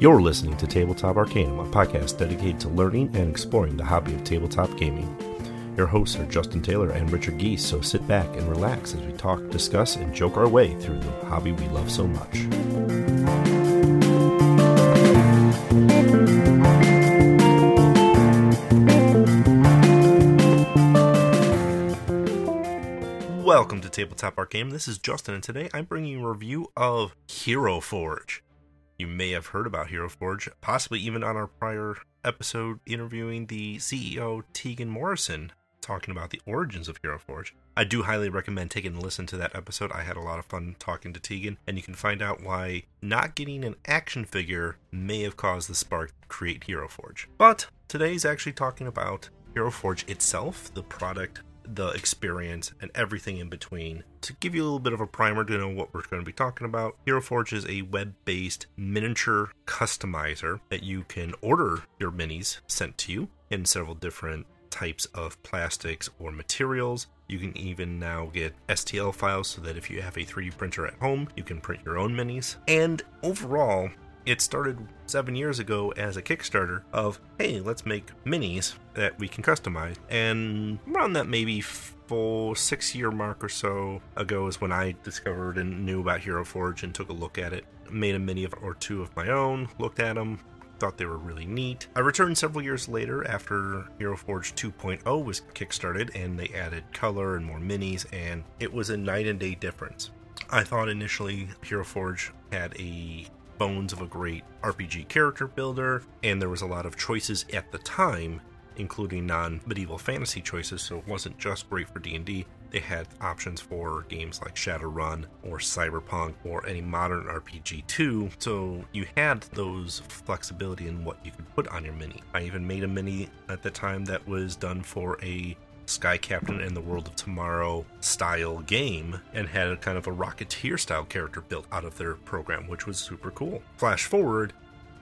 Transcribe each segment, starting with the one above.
You're listening to Tabletop Arcanum, a podcast dedicated to learning and exploring the hobby of tabletop gaming. Your hosts are Justin Taylor and Richard Geese, so sit back and relax as we talk, discuss, and joke our way through the hobby we love so much. Welcome to Tabletop Arcanum. This is Justin, and today I'm bringing you a review of Hero Forge. You may have heard about Hero Forge, possibly even on our prior episode interviewing the CEO Tegan Morrison, talking about the origins of Hero Forge. I do highly recommend taking a listen to that episode. I had a lot of fun talking to Tegan, and you can find out why not getting an action figure may have caused the spark to create Hero Forge. But today's actually talking about Hero Forge itself, the product, the experience, and everything in between. To give you a little bit of a primer to know what we're going to be talking about, Hero Forge is a web based miniature customizer that you can order your minis sent to you in several different types of plastics or materials. You can even now get STL files so that if you have a 3D printer at home, you can print your own minis. And overall, it started seven years ago as a Kickstarter of, hey, let's make minis that we can customize. And around that maybe full six year mark or so ago is when I discovered and knew about Hero Forge and took a look at it. Made a mini or two of my own, looked at them, thought they were really neat. I returned several years later after Hero Forge 2.0 was kickstarted and they added color and more minis, and it was a night and day difference. I thought initially Hero Forge had a bones of a great RPG character builder, and there was a lot of choices at the time, including non-medieval fantasy choices, so it wasn't just great for D&D. They had options for games like Shadowrun or Cyberpunk or any modern RPG too, so you had those flexibility in what you could put on your mini. I even made a mini at the time that was done for a Sky Captain and the World of Tomorrow style game and had a kind of a Rocketeer style character built out of their program, which was super cool. Flash forward,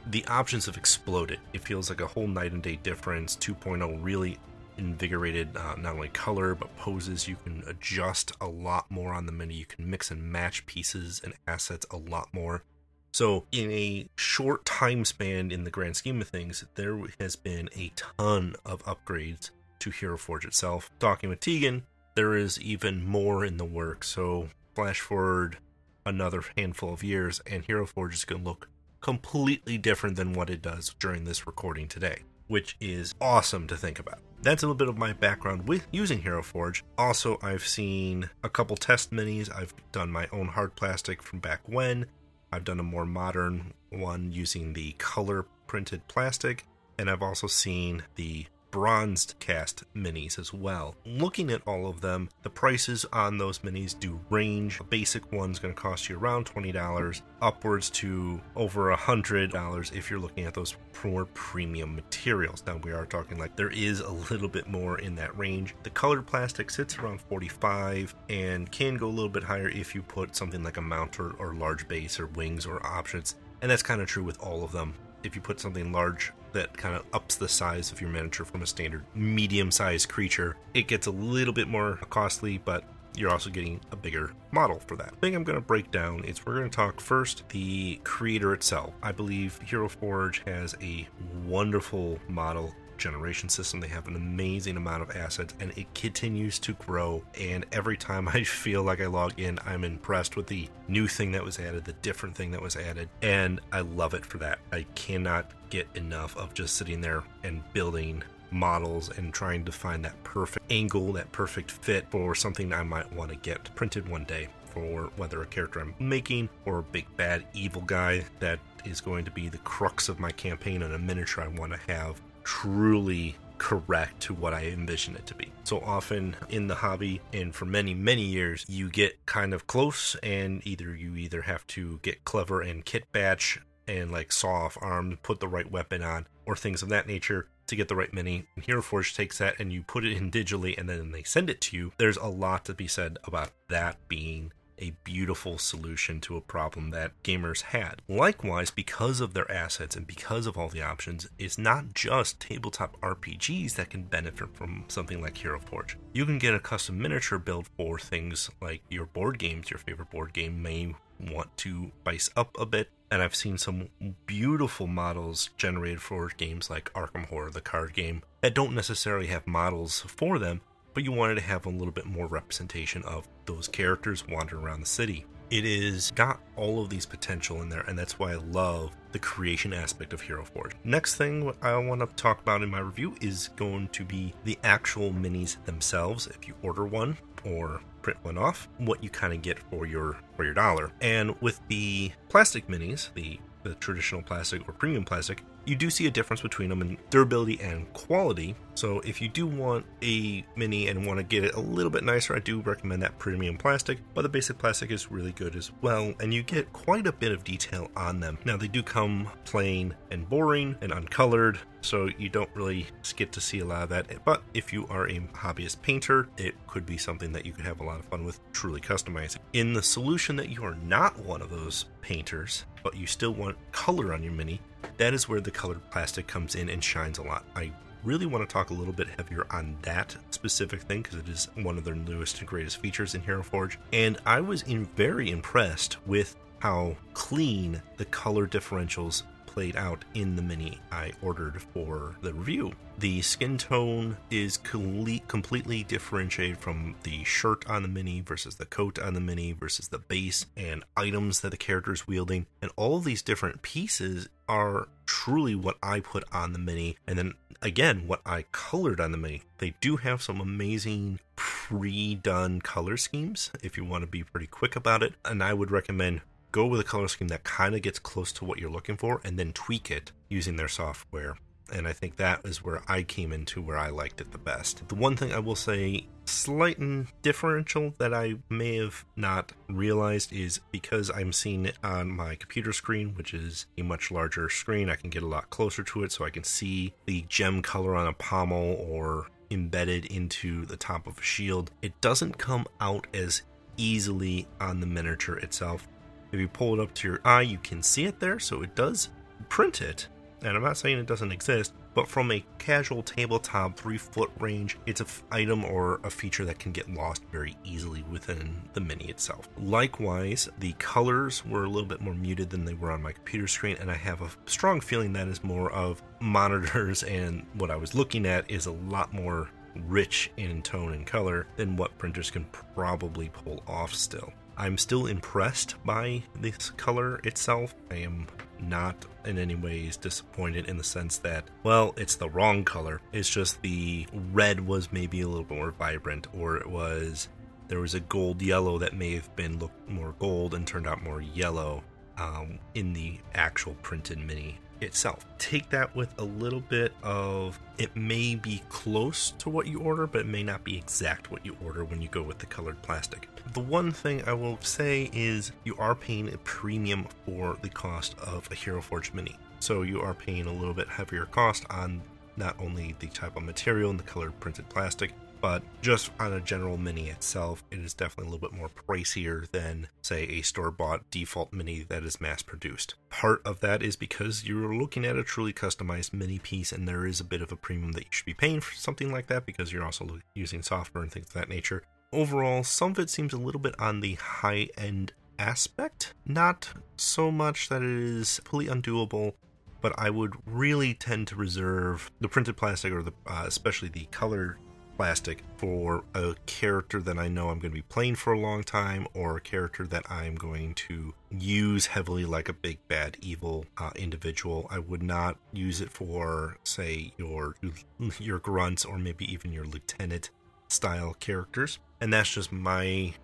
the options have exploded. It feels like a whole night and day difference. 2.0 really invigorated uh, not only color but poses. You can adjust a lot more on the menu. You can mix and match pieces and assets a lot more. So, in a short time span, in the grand scheme of things, there has been a ton of upgrades to Hero Forge itself. Talking with Tegan, there is even more in the work. So, flash forward another handful of years, and Hero Forge is going to look completely different than what it does during this recording today, which is awesome to think about. That's a little bit of my background with using Hero Forge. Also, I've seen a couple test minis. I've done my own hard plastic from back when. I've done a more modern one using the color printed plastic, and I've also seen the bronzed cast minis as well. Looking at all of them, the prices on those minis do range. A basic one's going to cost you around $20, upwards to over $100 if you're looking at those more premium materials. Now we are talking like there is a little bit more in that range. The colored plastic sits around 45 and can go a little bit higher if you put something like a mount or, or large base or wings or options. And that's kind of true with all of them if you put something large that kind of ups the size of your miniature from a standard medium sized creature, it gets a little bit more costly, but you're also getting a bigger model for that. The thing I'm going to break down is we're going to talk first the creator itself. I believe Hero Forge has a wonderful model generation system. They have an amazing amount of assets and it continues to grow. And every time I feel like I log in, I'm impressed with the new thing that was added, the different thing that was added. And I love it for that. I cannot get enough of just sitting there and building models and trying to find that perfect angle, that perfect fit for something I might want to get printed one day for whether a character I'm making or a big bad evil guy that is going to be the crux of my campaign and a miniature I want to have truly correct to what I envision it to be. So often in the hobby and for many many years you get kind of close and either you either have to get clever and kitbash and like saw off arms, put the right weapon on or things of that nature to get the right mini. And Hero Forge takes that and you put it in digitally and then they send it to you. There's a lot to be said about that being a beautiful solution to a problem that gamers had. Likewise, because of their assets and because of all the options, it's not just tabletop RPGs that can benefit from something like Hero Forge. You can get a custom miniature build for things like your board games. Your favorite board game may want to spice up a bit. And I've seen some beautiful models generated for games like Arkham Horror, the card game, that don't necessarily have models for them, but you wanted to have a little bit more representation of those characters wandering around the city. It is got all of these potential in there, and that's why I love the creation aspect of Hero Forge. Next thing I want to talk about in my review is going to be the actual minis themselves. If you order one or print one off, what you kind of get for your for your dollar. And with the plastic minis, the the traditional plastic or premium plastic, you do see a difference between them in durability and quality. So if you do want a mini and want to get it a little bit nicer, I do recommend that premium plastic, but the basic plastic is really good as well, and you get quite a bit of detail on them. Now they do come plain and boring and uncolored, so you don't really get to see a lot of that. But if you are a hobbyist painter, it could be something that you could have a lot of fun with truly customizing. In the solution that you are not one of those painters, but you still want color on your mini, that is where the colored plastic comes in and shines a lot. I really want to talk a little bit heavier on that specific thing because it is one of their newest and greatest features in Hero Forge. And I was in very impressed with how clean the color differentials played out in the mini I ordered for the review. The skin tone is completely differentiated from the shirt on the mini versus the coat on the mini versus the base and items that the character is wielding. And all these different pieces are truly what I put on the mini. And then again, what I colored on the mini. They do have some amazing pre done color schemes if you want to be pretty quick about it. And I would recommend go with a color scheme that kind of gets close to what you're looking for and then tweak it using their software. And I think that is where I came into where I liked it the best. The one thing I will say, slight differential that I may have not realized is because I'm seeing it on my computer screen, which is a much larger screen, I can get a lot closer to it so I can see the gem color on a pommel or embedded into the top of a shield. It doesn't come out as easily on the miniature itself. If you pull it up to your eye, you can see it there, so it does print it. And I'm not saying it doesn't exist, but from a casual tabletop three foot range, it's an f- item or a feature that can get lost very easily within the mini itself. Likewise, the colors were a little bit more muted than they were on my computer screen, and I have a strong feeling that is more of monitors, and what I was looking at is a lot more rich in tone and color than what printers can probably pull off still. I'm still impressed by this color itself. I am not in any ways disappointed in the sense that, well, it's the wrong color. It's just the red was maybe a little more vibrant, or it was there was a gold yellow that may have been looked more gold and turned out more yellow um, in the actual printed mini itself. Take that with a little bit of it may be close to what you order, but it may not be exact what you order when you go with the colored plastic. The one thing I will say is you are paying a premium for the cost of a Hero Forge Mini. So you are paying a little bit heavier cost on not only the type of material and the colored printed plastic, but just on a general mini itself, it is definitely a little bit more pricier than, say, a store bought default mini that is mass produced. Part of that is because you're looking at a truly customized mini piece, and there is a bit of a premium that you should be paying for something like that because you're also using software and things of that nature. Overall, some of it seems a little bit on the high end aspect, not so much that it is fully undoable but I would really tend to reserve the printed plastic or the uh, especially the color plastic for a character that I know I'm going to be playing for a long time or a character that I'm going to use heavily like a big bad evil uh, individual. I would not use it for say your your grunts or maybe even your lieutenant style characters. And that's just my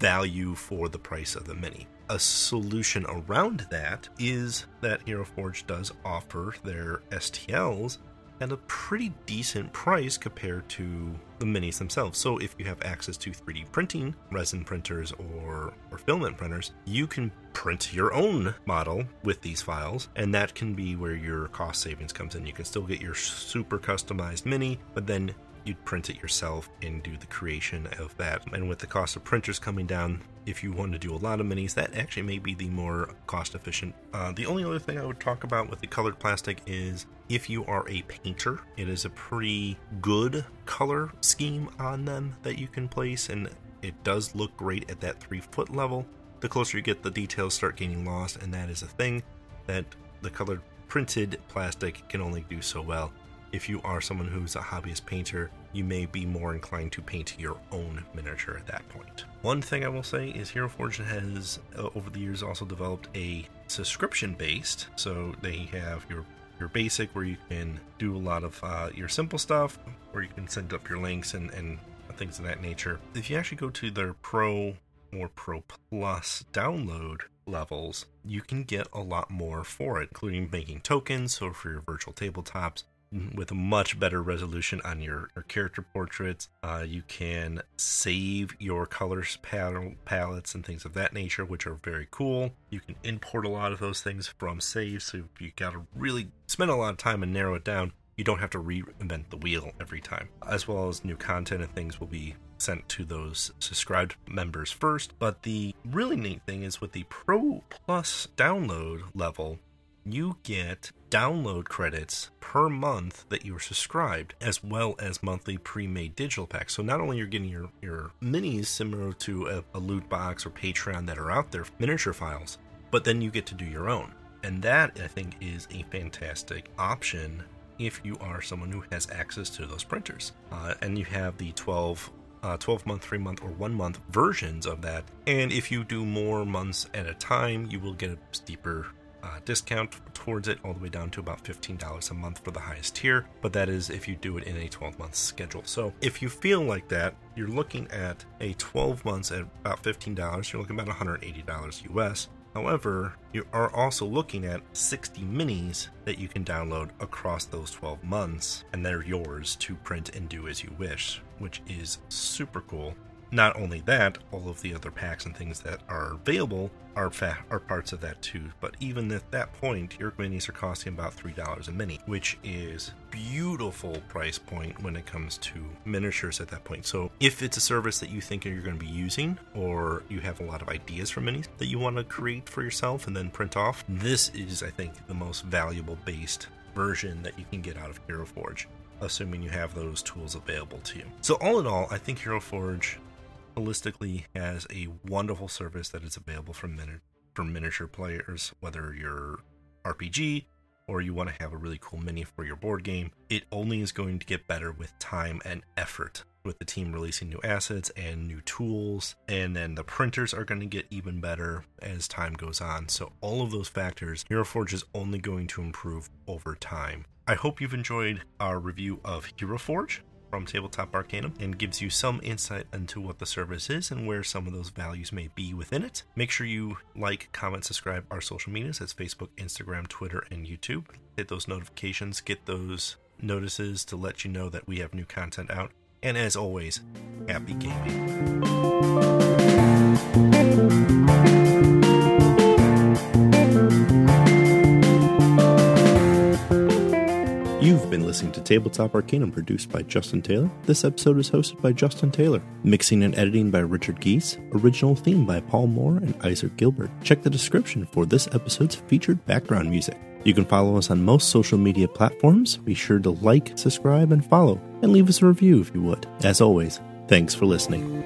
value for the price of the mini. A solution around that is that Hero Forge does offer their STLs at a pretty decent price compared to the minis themselves. So if you have access to 3D printing, resin printers, or, or filament printers, you can print your own model with these files, and that can be where your cost savings comes in. You can still get your super customized mini, but then you'd print it yourself and do the creation of that. And with the cost of printers coming down, if you want to do a lot of minis, that actually may be the more cost efficient. Uh, the only other thing I would talk about with the colored plastic is if you are a painter, it is a pretty good color scheme on them that you can place, and it does look great at that three foot level. The closer you get, the details start getting lost, and that is a thing that the colored printed plastic can only do so well. If you are someone who's a hobbyist painter, you may be more inclined to paint your own miniature at that point. One thing I will say is Hero Forge has, uh, over the years, also developed a subscription based. So they have your your basic where you can do a lot of uh, your simple stuff, where you can send up your links and, and things of that nature. If you actually go to their Pro or Pro Plus download levels, you can get a lot more for it, including making tokens, so for your virtual tabletops, with much better resolution on your, your character portraits. Uh, you can save your colors pal- palettes and things of that nature, which are very cool. You can import a lot of those things from saves, so you got to really spend a lot of time and narrow it down. You don't have to reinvent the wheel every time, as well as new content and things will be sent to those subscribed members first. But the really neat thing is with the Pro Plus download level, you get download credits per month that you are subscribed, as well as monthly pre-made digital packs. So not only you're getting your, your minis similar to a, a loot box or Patreon that are out there, miniature files, but then you get to do your own. And that I think is a fantastic option if you are someone who has access to those printers. Uh, and you have the 12 uh, 12 month, 3 month, or 1 month versions of that. And if you do more months at a time, you will get a steeper uh, discount towards it, all the way down to about $15 a month for the highest tier. But that is if you do it in a 12 month schedule. So if you feel like that, you're looking at a 12 months at about $15, you're looking about $180 US. However, you are also looking at 60 minis that you can download across those 12 months, and they're yours to print and do as you wish, which is super cool. Not only that, all of the other packs and things that are available are fa- are parts of that too. But even at that point, your minis are costing about three dollars a mini, which is beautiful price point when it comes to miniatures at that point. So if it's a service that you think you're going to be using, or you have a lot of ideas for minis that you want to create for yourself and then print off, this is, I think, the most valuable based version that you can get out of Hero Forge assuming you have those tools available to you. So, all in all, I think Hero Forge holistically has a wonderful service that is available for, mini- for miniature players, whether you're RPG or you want to have a really cool mini for your board game. It only is going to get better with time and effort with the team releasing new assets and new tools. And then the printers are going to get even better as time goes on. So, all of those factors, Hero Forge is only going to improve over time. I hope you've enjoyed our review of Hero Forge from Tabletop Arcanum and gives you some insight into what the service is and where some of those values may be within it. Make sure you like, comment, subscribe our social medias. That's Facebook, Instagram, Twitter, and YouTube. Hit those notifications, get those notices to let you know that we have new content out. And as always, happy gaming. You've been listening to Tabletop Arcanum produced by Justin Taylor. This episode is hosted by Justin Taylor. Mixing and editing by Richard Geese. Original theme by Paul Moore and Isaac Gilbert. Check the description for this episode's featured background music. You can follow us on most social media platforms. Be sure to like, subscribe, and follow, and leave us a review if you would. As always, thanks for listening.